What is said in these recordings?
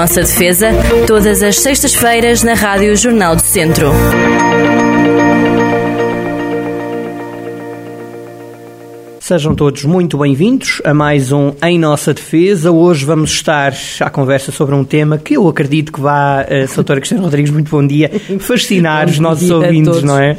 nossa defesa, todas as sextas-feiras na Rádio Jornal do Centro. Sejam todos muito bem-vindos a mais um Em Nossa Defesa. Hoje vamos estar à conversa sobre um tema que eu acredito que vá, uh, Soutora Cristina Rodrigues, muito bom dia, fascinar bom os nossos ouvintes, não é?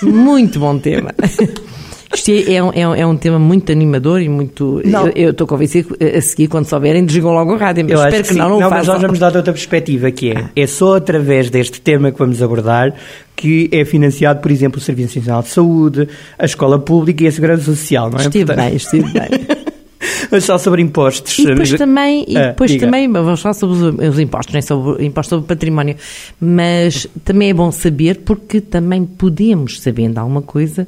Muito bom tema. Isto é, é, um, é, um, tema muito animador e muito. Não. Eu estou convencido que a seguir, quando souberem, desligam logo a rádio. Mas eu espero que, que não, não, não Mas nós vamos dar outra perspectiva, que é, ah. é só através deste tema que vamos abordar que é financiado, por exemplo, o Serviço Nacional de Saúde, a Escola Pública e a Segurança Social, não é? Estive bem, estive bem. Mas só sobre impostos. E depois também, e ah, depois ah, também vamos falar sobre os, impostos, nem sobre o imposto sobre património, mas também é bom saber, porque também podemos, sabendo alguma coisa, eh,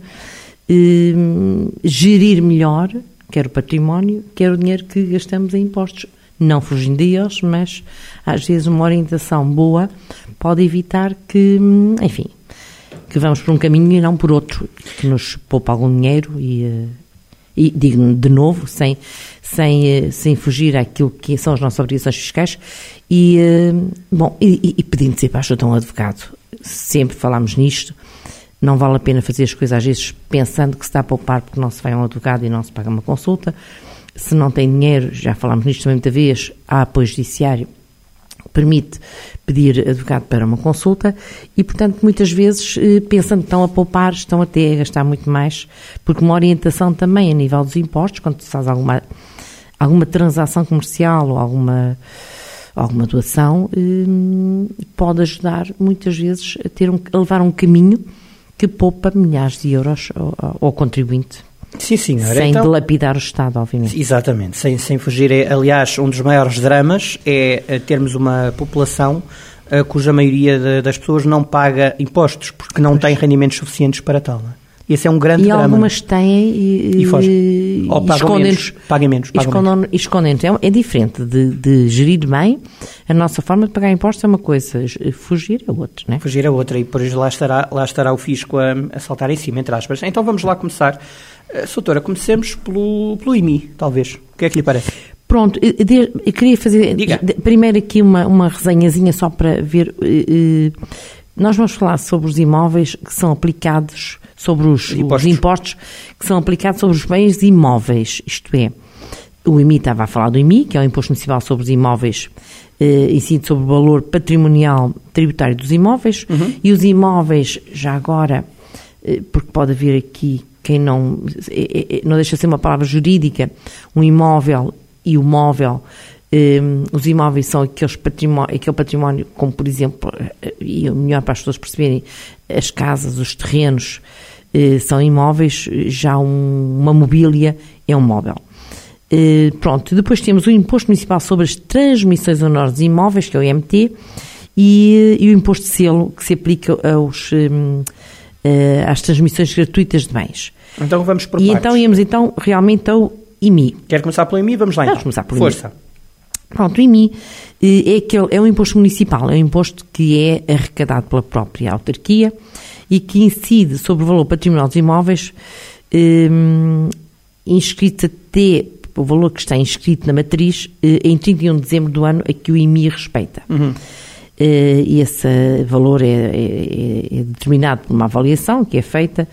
gerir melhor, quer o património, quer o dinheiro que gastamos em impostos. Não fugindo a eles, mas às vezes uma orientação boa pode evitar que, enfim, que vamos por um caminho e não por outro, que nos poupa algum dinheiro e, eh, e digo de novo, sem, sem, eh, sem fugir àquilo que são as nossas obrigações fiscais e, eh, bom, e, e pedindo sempre ajuda a um advogado. Sempre falámos nisto, não vale a pena fazer as coisas às vezes pensando que se está a poupar porque não se vai a um advogado e não se paga uma consulta. Se não tem dinheiro, já falámos nisto também muita vez, há apoio judiciário permite pedir advogado para uma consulta e, portanto, muitas vezes, eh, pensando que estão a poupar, estão até a gastar muito mais, porque uma orientação também a nível dos impostos, quando se faz alguma, alguma transação comercial ou alguma, alguma doação, eh, pode ajudar muitas vezes a, ter um, a levar um caminho que poupa milhares de euros ao, ao contribuinte. Sim, senhora. Sem então, dilapidar o Estado, obviamente. Exatamente, sem, sem fugir. É, aliás, um dos maiores dramas é eh, termos uma população uh, cuja maioria de, das pessoas não paga impostos, porque não tem rendimentos suficientes para tal. Esse é um grande e drama. E algumas têm e, e fogem. Ou pagam menos. Pagam menos. Pagam menos. Escondem é, é diferente de, de gerir bem. A nossa forma de pagar impostos é uma coisa, fugir é outra, não é? Fugir é outra e depois lá estará, lá estará o fisco a, a saltar em cima, entre aspas. Então vamos lá começar. Uh, Soutora, comecemos pelo, pelo IMI, talvez. O que é que lhe parece? Pronto, eu queria fazer Diga. primeiro aqui uma, uma resenhazinha só para ver. Nós vamos falar sobre os imóveis que são aplicados sobre os impostos. os impostos que são aplicados sobre os bens imóveis, isto é, o IMI estava a falar do IMI, que é o Imposto Municipal sobre os Imóveis, eh, incide sobre o valor patrimonial tributário dos imóveis, uhum. e os imóveis, já agora, eh, porque pode haver aqui quem não, eh, eh, não deixa de ser uma palavra jurídica, um imóvel e o móvel, eh, os imóveis são aqueles património, aquele património, como por exemplo, eh, e melhor para as pessoas perceberem, as casas, os terrenos, eh, são imóveis, já um, uma mobília é um móvel. Eh, pronto, depois temos o Imposto Municipal sobre as Transmissões Honores de Imóveis, que é o IMT, e, e o Imposto de Selo, que se aplica aos, eh, às transmissões gratuitas de bens. Então vamos por E partes. então íamos então realmente ao IMI. Quer começar pelo IMI? Vamos lá Vamos então. começar pelo Força. IMI. Pronto, o IMI é, aquele, é um imposto municipal, é um imposto que é arrecadado pela própria autarquia e que incide sobre o valor patrimonial dos imóveis um, inscrito até o valor que está inscrito na matriz eh, em 31 de dezembro do ano a que o IMI respeita. Uhum. E esse valor é, é, é, determinado por uma avaliação que é feita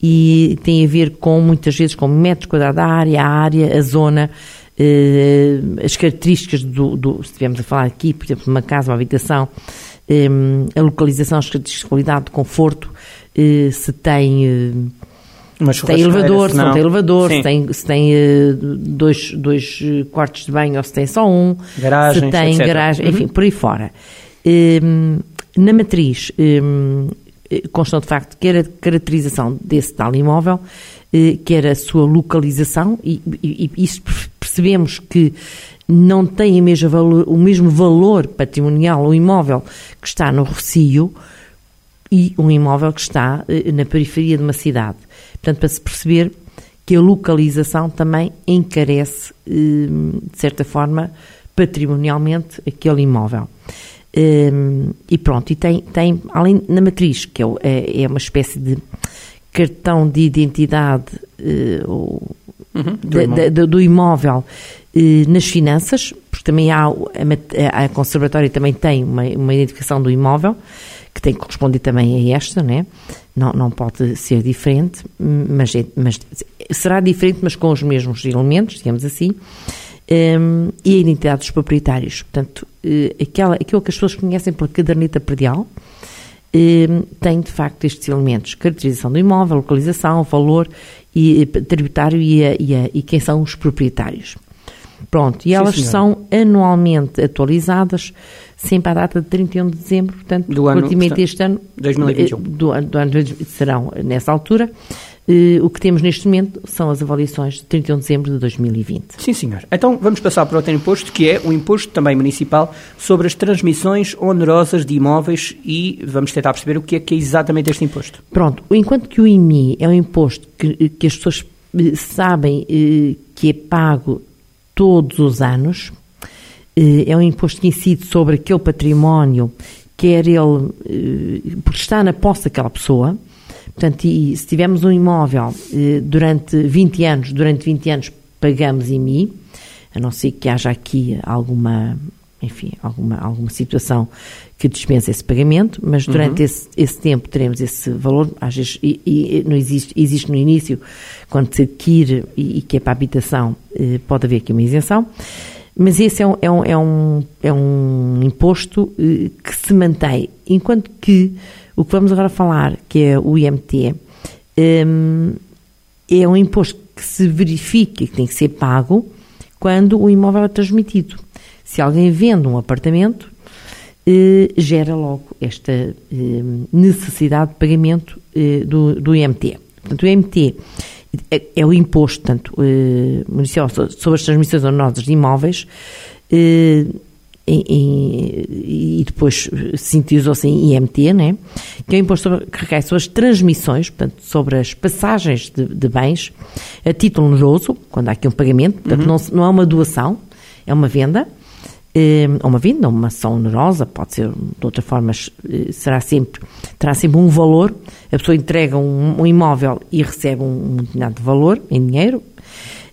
e tem a ver com, muitas vezes, com metros quadrados da área, a área, a zona, eh, as características do, do, se estivermos a falar aqui, por exemplo, de uma casa, uma habitação, a localização, as características de qualidade, de conforto, eh, se tem eh, se tem elevador, se não, tem elevador, se tem, se tem dois, dois quartos de banho ou se tem só um, Garagens, se tem etc. garagem, enfim, uhum. por aí fora. Um, na matriz um, consta de facto quer a caracterização desse tal imóvel, quer a sua localização, e, e, e isso percebemos que não tem valor, o mesmo valor patrimonial o imóvel que está no Rocio e um imóvel que está eh, na periferia de uma cidade. Portanto, para se perceber que a localização também encarece, eh, de certa forma, patrimonialmente aquele imóvel. Eh, e pronto, e tem, tem além na matriz, que é, é, é uma espécie de cartão de identidade ou uhum, do, imóvel. do, imóvel eh, nas finanças, porque também há a, a conservatória também tem uma, uma identificação do imóvel que tem que corresponder também a esta, né? não, não pode ser diferente, mas, é, mas será diferente, mas com os mesmos elementos, digamos assim, um, e a identidade dos proprietários. Portanto, uh, aquela, aquilo que as pessoas conhecem pela caderneta predial um, tem, de facto, estes elementos. Caracterização do imóvel, localização, valor e, tributário e, a, e, a, e quem são os proprietários. Pronto, e elas são anualmente atualizadas, sempre à data de 31 de dezembro, portanto, do ano, relativamente este ano, 2021. Eh, do, do ano serão nessa altura. Uh, o que temos neste momento são as avaliações de 31 de dezembro de 2020. Sim, senhor. Então vamos passar para outro imposto, que é o imposto também municipal sobre as transmissões onerosas de imóveis e vamos tentar perceber o que é que é exatamente este imposto. Pronto, enquanto que o IMI é um imposto que, que as pessoas eh, sabem que é pago todos os anos. Eh, é um imposto que incide sobre aquele património, quer ele, eh, porque está na posse daquela pessoa. Portanto, e se tivermos um imóvel eh, durante 20 anos, durante 20 anos pagamos IMI, a não ser que haja aqui alguma, enfim, alguma, alguma situação que dispensa esse pagamento, mas durante uhum. esse, esse, tempo teremos esse valor, às vezes e, e, não existe, existe no início, quando se adquire e, e que é para a habitação, eh, pode haver aqui uma isenção, mas esse é um, é um, é um, é um imposto eh, que se mantém, enquanto que o que vamos agora falar, que é o IMT, eh, é um imposto que se verifica e que tem que ser pago quando o imóvel é transmitido. Se alguém vende um apartamento, eh, gera logo esta eh, necessidade de pagamento eh, do, do IMT. Portanto, o IMT é, é o imposto, portanto, eh, municipal sobre as transmissões onerosas de imóveis, eh, e, e depois sintetizou-se em IMT, né? que é o imposto sobre, que recai sobre as transmissões, portanto, sobre as passagens de, de bens a título oneroso, quando há aqui um pagamento, portanto, uhum. não, não é uma doação, é uma venda, é uma vinda, uma ação onerosa, pode ser de outra forma, será sempre, terá sempre um valor, a pessoa entrega um, um imóvel e recebe um, determinado de valor em dinheiro,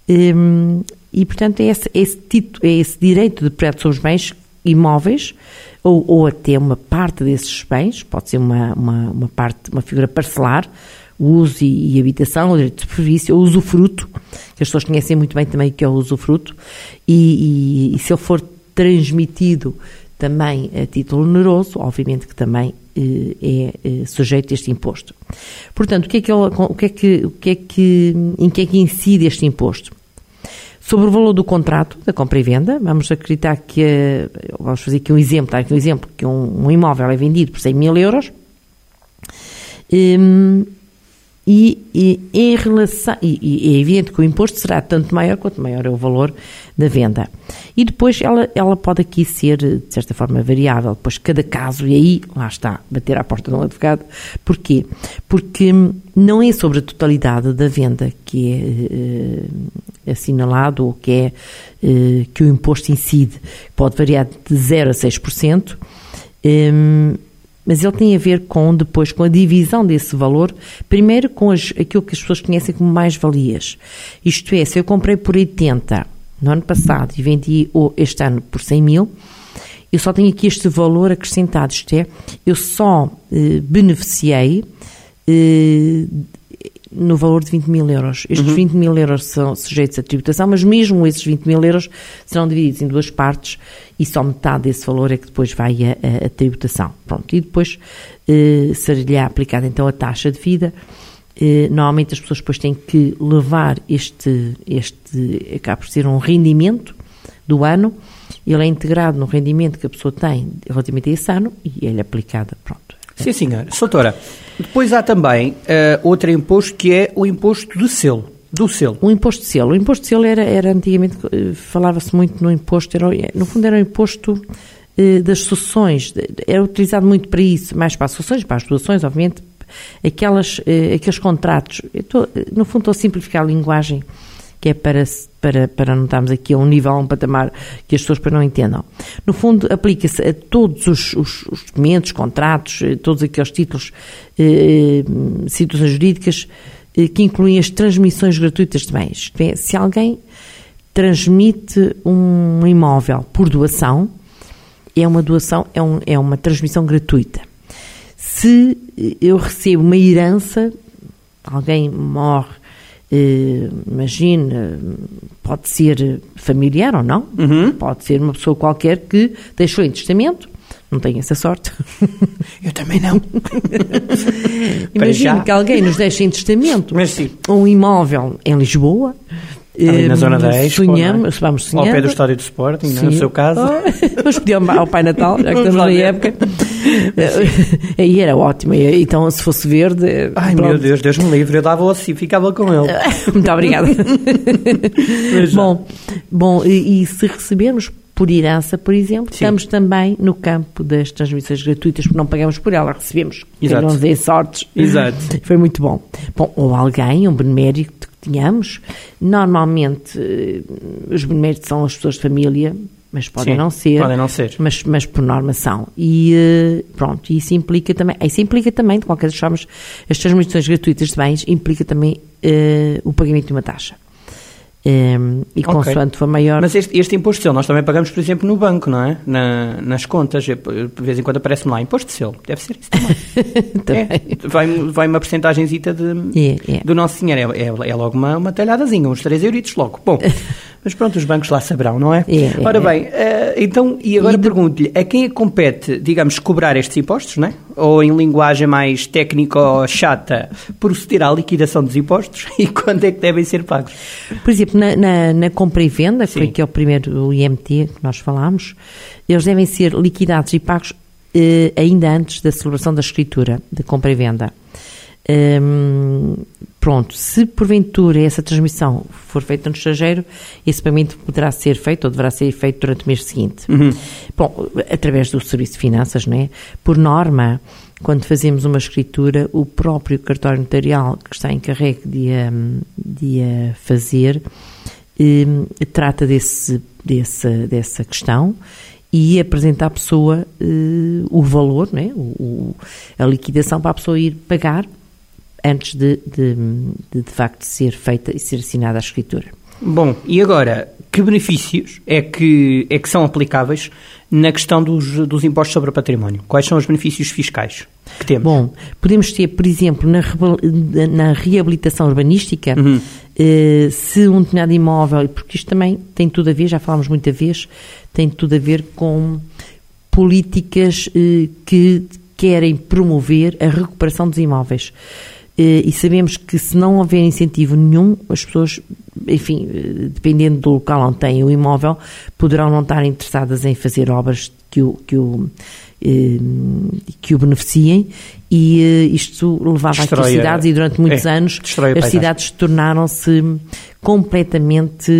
ehm, e portanto é esse, esse, título, é esse direito de propriedade sobre os bens imóveis, ou, ou até uma parte desses bens, pode ser uma, uma, uma parte, uma figura parcelar, uso e, e habitação, o direito de superfície, o usufruto, que as pessoas conhecem muito bem também o que é o usufruto, e, e, e se ele for transmitido também a título oneroso, obviamente que também eh, é eh, sujeito a este imposto. Portanto, o que é que, o que, é que, o que, é que em que é que incide este imposto? Sobre o valor do contrato da compra e venda, vamos acreditar que, eh, vamos fazer aqui um exemplo, dar aqui um exemplo, que um, um imóvel é vendido por 100 mil euros, um, e, e, em relação, e, e, é evidente que o imposto será tanto maior quanto maior é o valor da venda. E depois ela, ela pode aqui ser, de certa forma, variável, depois cada caso, e aí, lá está, bater à porta de um advogado. Porquê? Porque não é sobre a totalidade da venda que é eh, assinalado ou que é eh, que o imposto incide. Pode variar de 0 a 6%. Um, mas ele tem a ver com depois com a divisão desse valor, primeiro com as, aquilo que as pessoas conhecem como mais-valias. Isto é, se eu comprei por 80 no ano passado e vendi este ano por 100 mil, eu só tenho aqui este valor acrescentado, isto é, eu só eh, beneficiei eh, no valor de 20 mil euros. Estes uhum. 20 mil euros são sujeitos à tributação, mas mesmo esses 20 mil euros serão divididos em duas partes e só metade desse valor é que depois vai a tributação. Pronto, e depois eh, ser-lhe aplicada então a taxa de vida. Eh, normalmente as pessoas depois têm que levar este, este, acaba por ser um rendimento do ano, ele é integrado no rendimento que a pessoa tem relativamente a esse ano e ele é aplicado, pronto. Sim, senhora. Soutora, depois há também uh, outro imposto que é o imposto do selo. Do selo. O imposto de selo. O imposto de selo era, era antigamente, eh, falava-se muito no imposto, era, no fundo era o imposto das sucessões, era utilizado muito para isso, mais para as sucessões, para as doações, obviamente, aquelas, aqueles contratos. Tô, no fundo estou a simplificar a linguagem, que é para, para, para não estarmos aqui a um nível, a um patamar que as pessoas para não entendam. No fundo, aplica-se a todos os, os, os, documentos, contratos, eh, todos aqueles títulos, eh, situações jurídicas que incluem as transmissões gratuitas de bens. É, se alguém transmite um imóvel por doação, é uma doação, é, um, é uma transmissão gratuita. Se eu recebo uma herança, alguém morre, eh, imagina, pode ser familiar ou não, uhum. pode ser uma pessoa qualquer que deixou em testamento, não tenho essa sorte. Eu também não. Imagina que alguém nos deixa em testamento um imóvel em Lisboa Ali na zona da Expo, sonhamos, é? vamos sonhar. Ao pé do estádio de Sporting, é? no seu caso. Oh, vamos pedir ao Pai Natal, já que estamos na época. Aí era ótimo. Então, se fosse verde. Ai pronto. meu Deus, Deus me livre, eu dava assim, ficava com ele. Muito obrigada. bom, bom e, e se recebermos por herança, por exemplo, Sim. estamos também no campo das transmissões gratuitas, porque não pagamos por ela, recebemos. Exato. Não dê sortes. Exato. Foi muito bom. Bom, ou alguém, um benemérito que tenhamos, normalmente eh, os beneméritos são as pessoas de família, mas podem Sim, não ser. Podem não ser. Mas, mas por norma são. E eh, pronto, isso implica também, isso implica também, de qualquer forma, as transmissões gratuitas de bens implica também uh, o pagamento de uma taxa. Um, ehm, e okay. consoante for maior. Mas este, este imposto de selo nós também pagamos, por exemplo, no banco, não é? Na, nas contas, de vez em quando aparece-me lá imposto de selo. Deve ser isso também. também. É, vai, vai uma porcentagenzita de, yeah, yeah. do nosso dinheiro. É, é, é, logo uma, uma talhadazinha, uns 3 euritos logo. Bom. Mas pronto, os bancos lá saberão, não é? é, é Ora bem, uh, então, e agora e pergunto-lhe, a quem é compete, digamos, cobrar estes impostos, não é? Ou em linguagem mais técnica ou chata, proceder à liquidação dos impostos e quando é que devem ser pagos? Por exemplo, na, na, na compra e venda, que foi que é o primeiro IMT que nós falámos, eles devem ser liquidados e pagos uh, ainda antes da celebração da escritura de compra e venda. Um, pronto, se porventura essa transmissão for feita no estrangeiro, esse pagamento poderá ser feito ou deverá ser feito durante o mês seguinte. Uhum. Bom, através do Serviço de Finanças, não é? Por norma, quando fazemos uma escritura, o próprio cartório notarial que está encarregue de, de a fazer um, trata desse, desse, dessa questão e apresenta à pessoa uh, o valor, né? O, o, a liquidação para a pessoa ir pagar antes de, de, de, de facto ser feita e ser assinada a escritura. Bom, e agora, que benefícios é que, é que são aplicáveis na questão dos, dos impostos sobre o património? Quais são os benefícios fiscais que temos? Bom, podemos ter, por exemplo, na, na reabilitação urbanística, uhum. eh, se um determinado imóvel, porque isto também tem tudo a ver, já falámos muita vez, tem tudo a ver com políticas eh, que querem promover a recuperação dos imóveis. Eh, e sabemos que se não houver incentivo nenhum, as pessoas, enfim, eh, dependendo do local onde têm o imóvel, poderão não estar interessadas em fazer obras que o, que o, eh, que o beneficiem e isto levava às cidades e durante muitos é, anos as cidades tornaram-se completamente...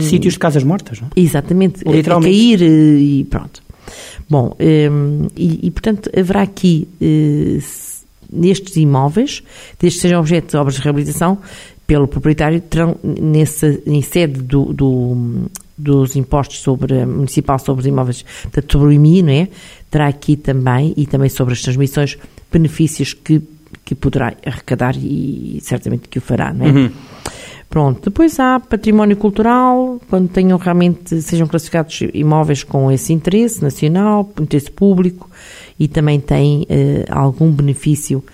Sítios de casas mortas, não é? Exatamente, Literalmente. a cair e pronto. Bom, e, e portanto haverá aqui nestes imóveis, desde que sejam objeto de obras de reabilitação, pelo proprietário, terão em sede do, do, dos impostos sobre, municipal sobre os imóveis, portanto, sobre o IMI, não é? Terá aqui também, e também sobre as transmissões, benefícios que, que poderá arrecadar e, e certamente que o fará, não é? Uhum. Pronto, depois há património cultural, quando tenham realmente, sejam classificados imóveis com esse interesse nacional, interesse público, e também tem uh, algum benefício,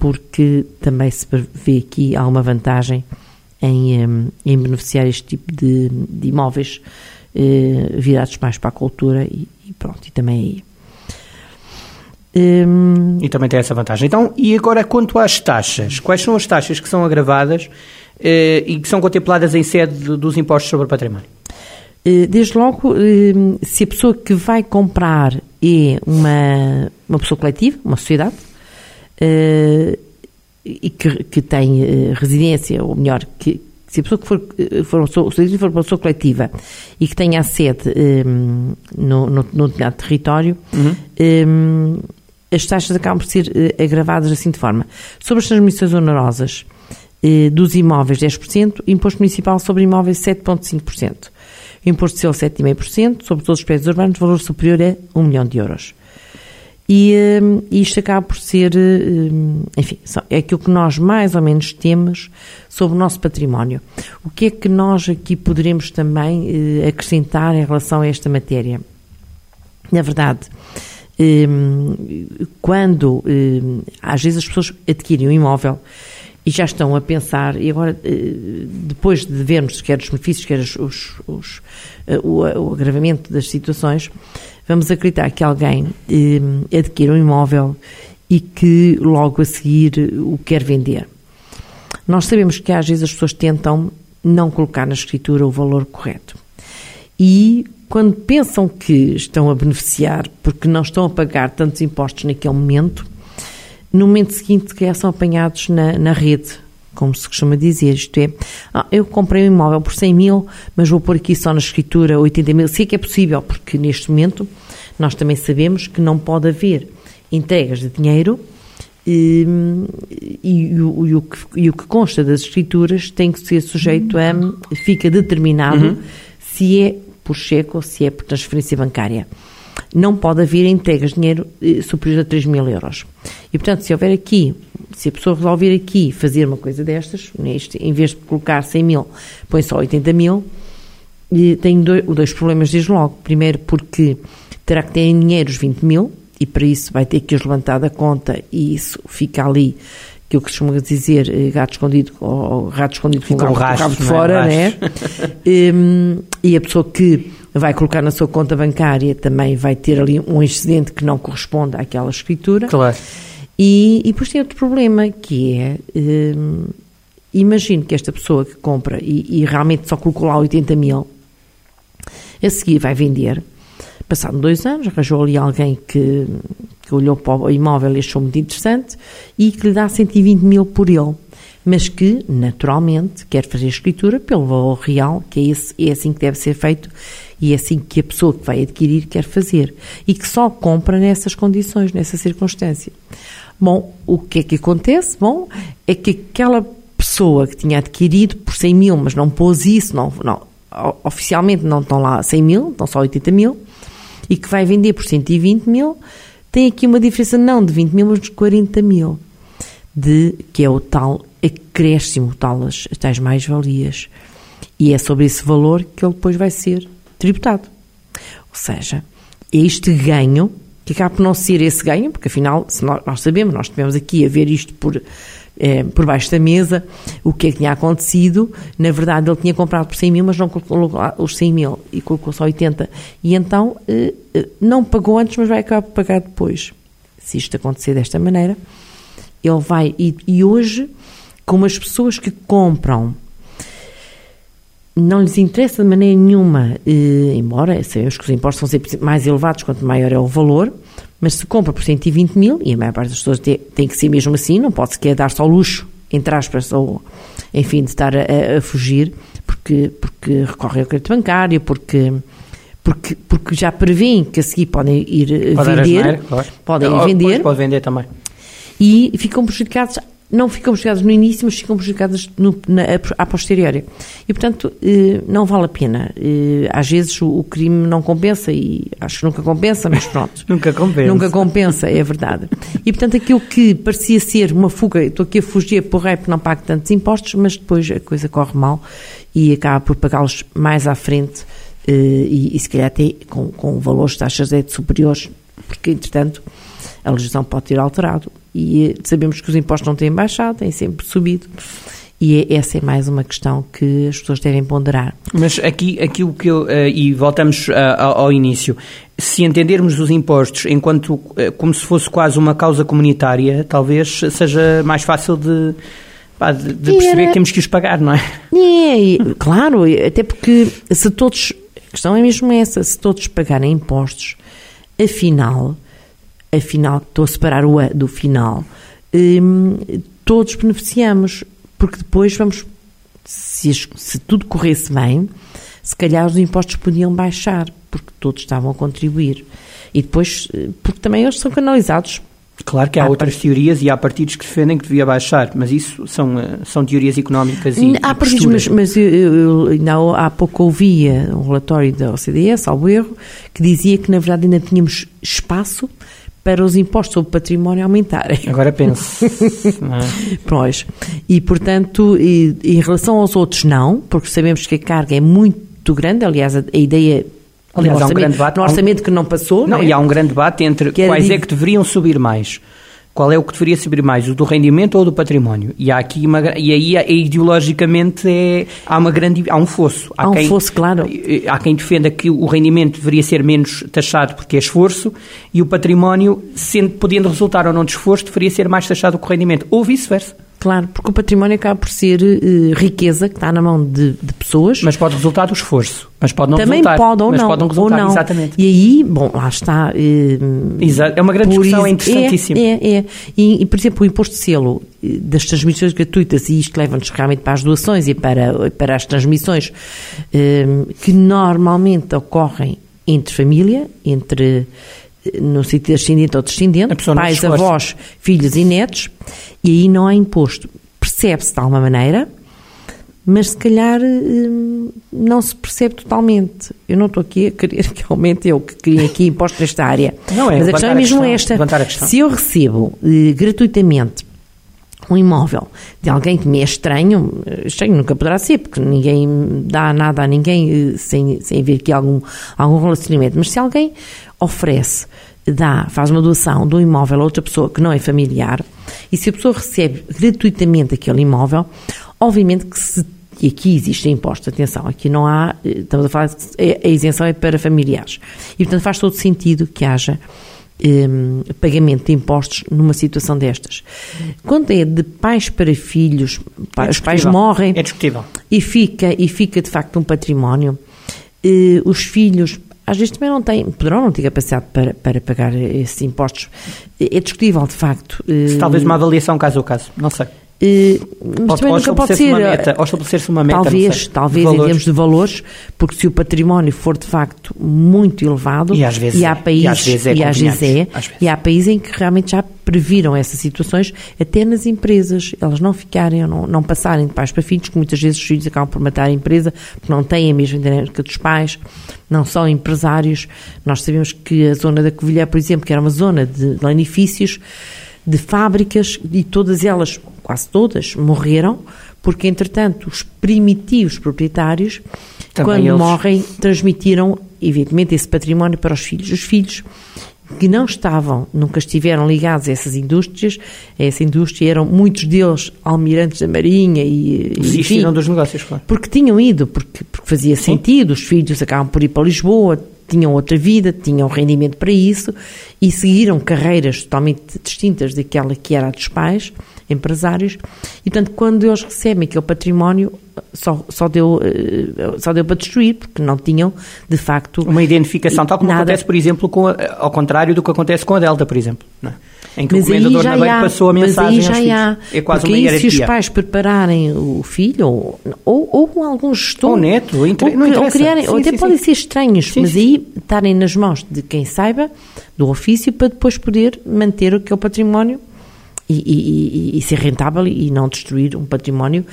porque também se vê aqui alguma vantagem em, um, em beneficiar este tipo de, de imóveis uh, virados mais para a cultura e, e pronto, e também aí. Um... E também tem essa vantagem. Então, e agora quanto às taxas? Quais são as taxas que são agravadas e que são contempladas em sede dos impostos sobre o património? Desde logo, se a pessoa que vai comprar é uma, uma pessoa coletiva, uma sociedade, e que, que tem residência, ou melhor, que, se a pessoa que for, eh, for, uma pessoa, for uma pessoa coletiva e que tenha a sede um, no, no, no determinado território, uhum. um, as taxas acabam por ser agravadas assim de forma. Sobre as transmissões onerosas dos imóveis, 10%, imposto municipal sobre imóveis, 7,5%. Imposto de selo 7,5%, sobre todos os prédios urbanos, valor superior a 1 milhão de euros. E um, isto acaba por ser, um, enfim, é aquilo que nós mais ou menos temos sobre o nosso património. O que é que nós aqui poderemos também uh, acrescentar em relação a esta matéria? Na verdade, um, quando às vezes as pessoas adquirem um imóvel e já estão a pensar, e agora, depois de vermos quer os benefícios, quer os, os, os, o, o agravamento das situações, vamos acreditar que alguém eh, adquira um imóvel e que logo a seguir o quer vender. Nós sabemos que às vezes as pessoas tentam não colocar na escritura o valor correto. E quando pensam que estão a beneficiar porque não estão a pagar tantos impostos naquele momento, no momento seguinte que são apanhados na, na rede como se costuma dizer, isto é, ah, eu comprei um imóvel por 100 mil, mas vou pôr aqui só na escritura 80 mil. Sei que é possível, porque neste momento nós também sabemos que não pode haver entregas de dinheiro e, e, e, o, e, o, que, e o que consta das escrituras tem que ser sujeito a. fica determinado uhum. se é por cheque ou se é por transferência bancária não pode haver entregas de dinheiro eh, superior a 3 mil euros. E, portanto, se houver aqui, se a pessoa resolver aqui fazer uma coisa destas, neste, em vez de colocar 100 mil, põe só 80 mil, tem dois, dois problemas desde logo. Primeiro, porque terá que ter em dinheiro os 20 mil, e para isso vai ter que os levantar da conta, e isso fica ali que eu costumo dizer eh, gato escondido ou rato escondido com o rabo, rabo de é? fora, né? um, e a pessoa que vai colocar na sua conta bancária também vai ter ali um excedente que não corresponde àquela escritura. Claro. E, e depois tem outro problema que é. Um, imagino que esta pessoa que compra e, e realmente só colocou lá 80 mil, a seguir vai vender, passado dois anos, arranjou ali alguém que, que olhou para o imóvel e achou muito interessante e que lhe dá 120 mil por ele, mas que, naturalmente, quer fazer escritura pelo valor real, que é, esse, é assim que deve ser feito e é assim que a pessoa que vai adquirir quer fazer e que só compra nessas condições, nessa circunstância. Bom, o que é que acontece? Bom, é que aquela pessoa que tinha adquirido por 100 mil, mas não pôs isso, não, não, oficialmente não estão lá 100 mil, estão só 80 mil, e que vai vender por 120 mil, tem aqui uma diferença não de 20 mil, mas de 40 mil, de, que é o tal acréscimo, tal as, as tais mais-valias. E é sobre esse valor que ele depois vai ser tributado. Ou seja, é este ganho, que acaba por não ser esse ganho, porque afinal, se nós, nós sabemos, nós estivemos aqui a ver isto por, é, por baixo da mesa, o que é que tinha acontecido. Na verdade, ele tinha comprado por 100 mil, mas não colocou os 100 mil e colocou só 80. E então, é, não pagou antes, mas vai acabar por pagar depois. Se isto acontecer desta maneira, ele vai. E, e hoje, como as pessoas que compram não lhes interessa de maneira nenhuma, eh, embora sabemos que os impostos vão ser mais elevados quanto maior é o valor, mas se compra por 120 mil, e a maior parte das pessoas tem, tem que ser mesmo assim, não pode sequer dar-se ao luxo, entre aspas, ou enfim, de estar a, a, fugir, porque, porque recorre ao crédito bancário, porque porque, porque já prevêem que a seguir podem ir Pode vender, claro. podem ir vender, pode vender também. E ficam prejudicados não ficam prejudicadas no início, mas ficam prejudicadas no, na, a, posteriori. E, portanto, eh, não vale a pena. Eh, às vezes o, o, crime não compensa e acho que nunca compensa, mas pronto. nunca compensa. Nunca compensa, é verdade. E, portanto, aquilo que parecia ser uma fuga, estou aqui a fugir por rap, não pago tantos impostos, mas depois a coisa corre mal e acaba por pagá-los mais à frente eh, e, e, se calhar até com, com valores de taxas de superiores, porque, entretanto, a legislação pode ter alterado e eh, sabemos que os impostos não têm baixado, têm sempre subido. E é, essa é mais uma questão que as pessoas devem ponderar. Mas aqui, aqui o que eu, uh, e voltamos uh, ao início, se entendermos os impostos enquanto uh, como se fosse quase uma causa comunitária, talvez seja mais fácil de, de, de perceber era... que temos que os pagar, não é? É, claro, até porque se todos, a questão é mesmo essa, se todos pagarem impostos, afinal, afinal, estou a separar o A do final, hum, todos beneficiamos, porque depois vamos, se, se tudo corresse bem, se calhar os impostos podiam baixar, porque todos estavam a contribuir. E depois, porque também eles são canalizados. Claro que há, há outras part... teorias e há partidos que defendem que devia baixar, mas isso são, eh, são teorias económicas e Há partidos, mas, mas eu, eu, ainda há pouco ouvia um relatório da OCDE, salvo erro, que dizia que na verdade ainda tínhamos espaço para os impostos sobre património aumentarem. Agora pense. é? Pois. E, portanto, e, em relação aos outros, não, porque sabemos que a carga é muito grande. Aliás, a, a ideia Aliás, no há um grande debate. No orçamento que não passou. Não, não é? e há um grande debate entre quais é que deveriam subir mais. Qual é o que deveria subir mais, o do rendimento ou do património? E há aqui uma, e aí é, ideologicamente é, há uma grande há um fosso. Há, há um quem, fosso, claro. Há quem defenda que o rendimento deveria ser menos taxado porque é esforço e o património, sendo podendo resultar ou não de esforço, deveria ser mais taxado que o rendimento, ou vice-versa. Claro, porque o património acaba por ser uh, riqueza que está na mão de, de, pessoas. Mas pode resultar do esforço. Mas pode não Também resultar. pode ou mas não. Pode não resultar, não. exatamente. E aí, bom, lá está. Uh. É uma grande discussão, é interessantíssima. É, é. é. E, e, por exemplo, o imposto de selo eh, das transmissões gratuitas, e isto leva-nos realmente para as doações e para, para as transmissões uh, que normalmente ocorrem entre família, entre no sentido ascendente ou descendente, pais, avós, filhos e netos, e aí não há imposto. Percebe-se de alguma maneira, mas se calhar hum, não se percebe totalmente. Eu não estou aqui a querer que aumente eu, que queria aqui imposto nesta área. Não é, mas a questão é mesmo esta. Se eu recebo eh, gratuitamente um imóvel de alguém que me é estranho, eh, estranho nunca poderá ser, porque ninguém dá nada a ninguém eh, sem, sem haver aqui algum, algum relacionamento, mas se alguém oferece, dá, faz uma doação de um imóvel a outra pessoa que não é familiar, e se a pessoa recebe gratuitamente aquele imóvel, obviamente que se e aqui existe imposto, atenção, aqui não há, eh, estamos a falar, a isenção é para familiares. E, portanto, faz todo sentido que haja um, pagamento de impostos numa situação destas. Quando é de pais para filhos, é os pais morrem é discutível. e fica e fica de facto um património. Uh, os filhos às vezes também não têm, poderão não ter capacidade para, para pagar esses impostos. É discutível, de facto. Se talvez uma avaliação caso a caso, não sei. Uh, mas também nunca pode ser. Uma meta, ou estabelecer-se uma meta. Talvez, talvez em termos de valores, porque se o património for de facto muito elevado, e às vezes, e há países, e às vezes é, e às vezes é e há países em que realmente já previram essas situações, até nas empresas, elas não ficarem, não, não passarem de pais para filhos, que muitas vezes os filhos acabam por matar a empresa, porque não têm a mesma dinâmica dos pais, não são empresários. Nós sabemos que a zona da Covilhã, por exemplo, que era uma zona de lanifícios, de fábricas e todas elas, quase todas, morreram, porque entretanto os primitivos proprietários, Também quando eles... morrem, transmitiram, evidentemente, esse património para os filhos. Os filhos que não estavam, nunca estiveram ligados a essas indústrias, a essa indústria, eram muitos deles almirantes da Marinha e. Desistiram dos negócios, claro. Porque tinham ido, porque, porque fazia Sim. sentido, os filhos acabam por ir para Lisboa, tinham outra vida, tinham rendimento para isso e seguiram carreiras totalmente distintas daquela que era a dos pais, empresários, e portanto quando eles recebem aquele património só, só, deu, eh, só deu para destruir, porque não tinham de facto... Uma identificação, tal como nada. acontece, por exemplo, com a, ao contrário do que acontece com a Delta, por exemplo, não é? em que mas o comendador na passou a mensagem mas aí já há. É quase Porque uma aí, se os pais prepararem o filho, ou, ou, ou algum gestor... Ou neto, inter... não ou, criarem, sim, ou até sim, podem sim. ser estranhos, mas aí estarem nas mãos de quem saiba do ofício para depois poder manter aquele património e, e, e, ser rentável e não destruir um património,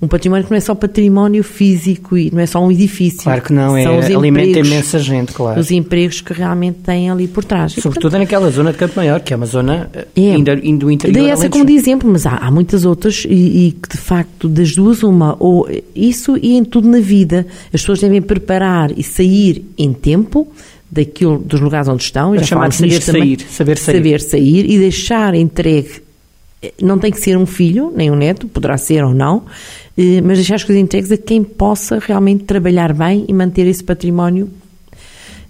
um património que não é só património físico e não é só um edifício. Claro que não, é, alimenta imensa gente, claro. Os empregos que realmente têm ali por trás. Sobretudo naquela zona de Campo Maior, que é uma zona é, ainda, do interior. Dei essa como de exemplo, mas há, há muitas outras e, que de facto das duas uma, ou isso e em tudo na vida, as pessoas devem preparar e sair em tempo daquilo, dos lugares onde estão, é chamar de saber sair, saber sair. Saber sair e deixar entregue não tem que ser um filho, nem um neto, poderá ser ou não, eh, mas deixar as coisas entregues a quem possa realmente trabalhar bem e manter esse património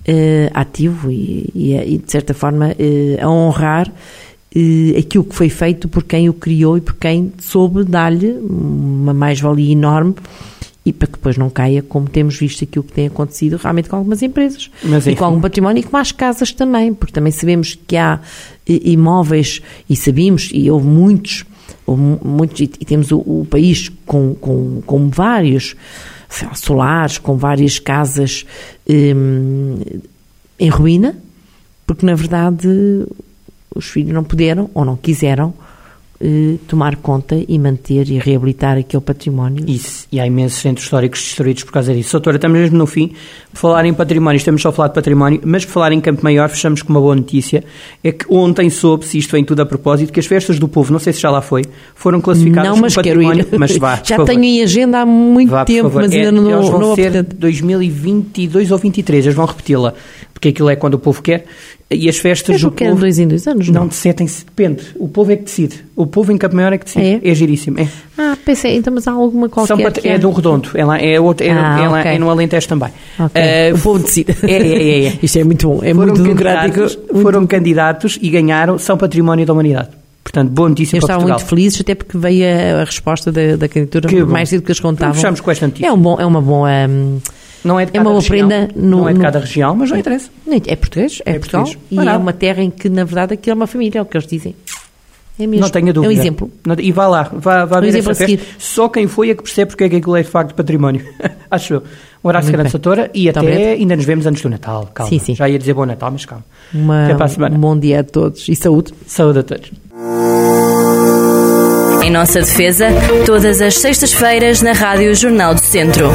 uh, ativo e, e, e, de certa forma, uh, a honrar uh, aquilo que foi feito por quem o criou e por quem soube dar-lhe uma mais-valia enorme e para que depois não caia, como temos visto aquilo que tem acontecido realmente com algumas empresas. Mas, e com algum património e com as casas também, porque também sabemos que há imóveis e sabemos, e houve muitos, houve muitos e temos o, o país com, com, com vários solares, com várias casas hum, em ruína, porque na verdade os filhos não puderam ou não quiseram eh, tomar conta e manter e reabilitar aquele património. Isso, e há imensos centros históricos destruídos por causa disso. Doutora, estamos mesmo no fim. Por falar em património, estamos só a falar de património, mas por falar em Campo Maior, fechamos com uma boa notícia. É que ontem soube-se, isto vem tudo a propósito, que as festas do povo, não sei se já lá foi, foram classificadas não, mas como património. Mas vá, Já tenho em agenda há muito vá, tempo, mas ainda é, não, eles vão não ser 2022 ou 23, eles vão repeti-la, porque aquilo é quando o povo quer. E as festas do povo... dois em dois anos, não? Não, decidem, depende. O povo é que decide. O povo em Campo Maior é que decide. É, é giríssimo. É. Ah, pensei, então, mas há alguma qualquer São, É do Redondo. Ela é, outro, é, ah, ela okay. é no Alentejo também. Okay. Uh, o povo decide. É, é, é, é. Isto é muito bom. É foram muito democrático. Foram candidatos e ganharam. São património da humanidade. Portanto, boa notícia Eu para Portugal. muito felizes, até porque veio a, a resposta da, da candidatura que mais cedo que eles contavam. Fechamos com esta notícia. É, um bom, é uma boa... Um, não é de cada é uma região, prenda no, não é de cada no... região, mas não interessa. É português, é, é Portugal. Português. E é uma terra em que, na verdade, aquilo é uma família, é o que eles dizem. É mesmo. Não tenha dúvida. É um exemplo. E vá lá, vá, vá um ver essa festa. Só quem foi é que percebe porque é que aquilo é de facto património. Acho eu. Um abraço grande, Satora, e até obrigado. ainda nos vemos antes do Natal. Calma. Sim, sim. Já ia dizer bom Natal, mas calma. Uma, até para a semana. Um bom dia a todos e saúde. Saúde a todos. Em nossa defesa, todas as sextas-feiras na Rádio Jornal do Centro.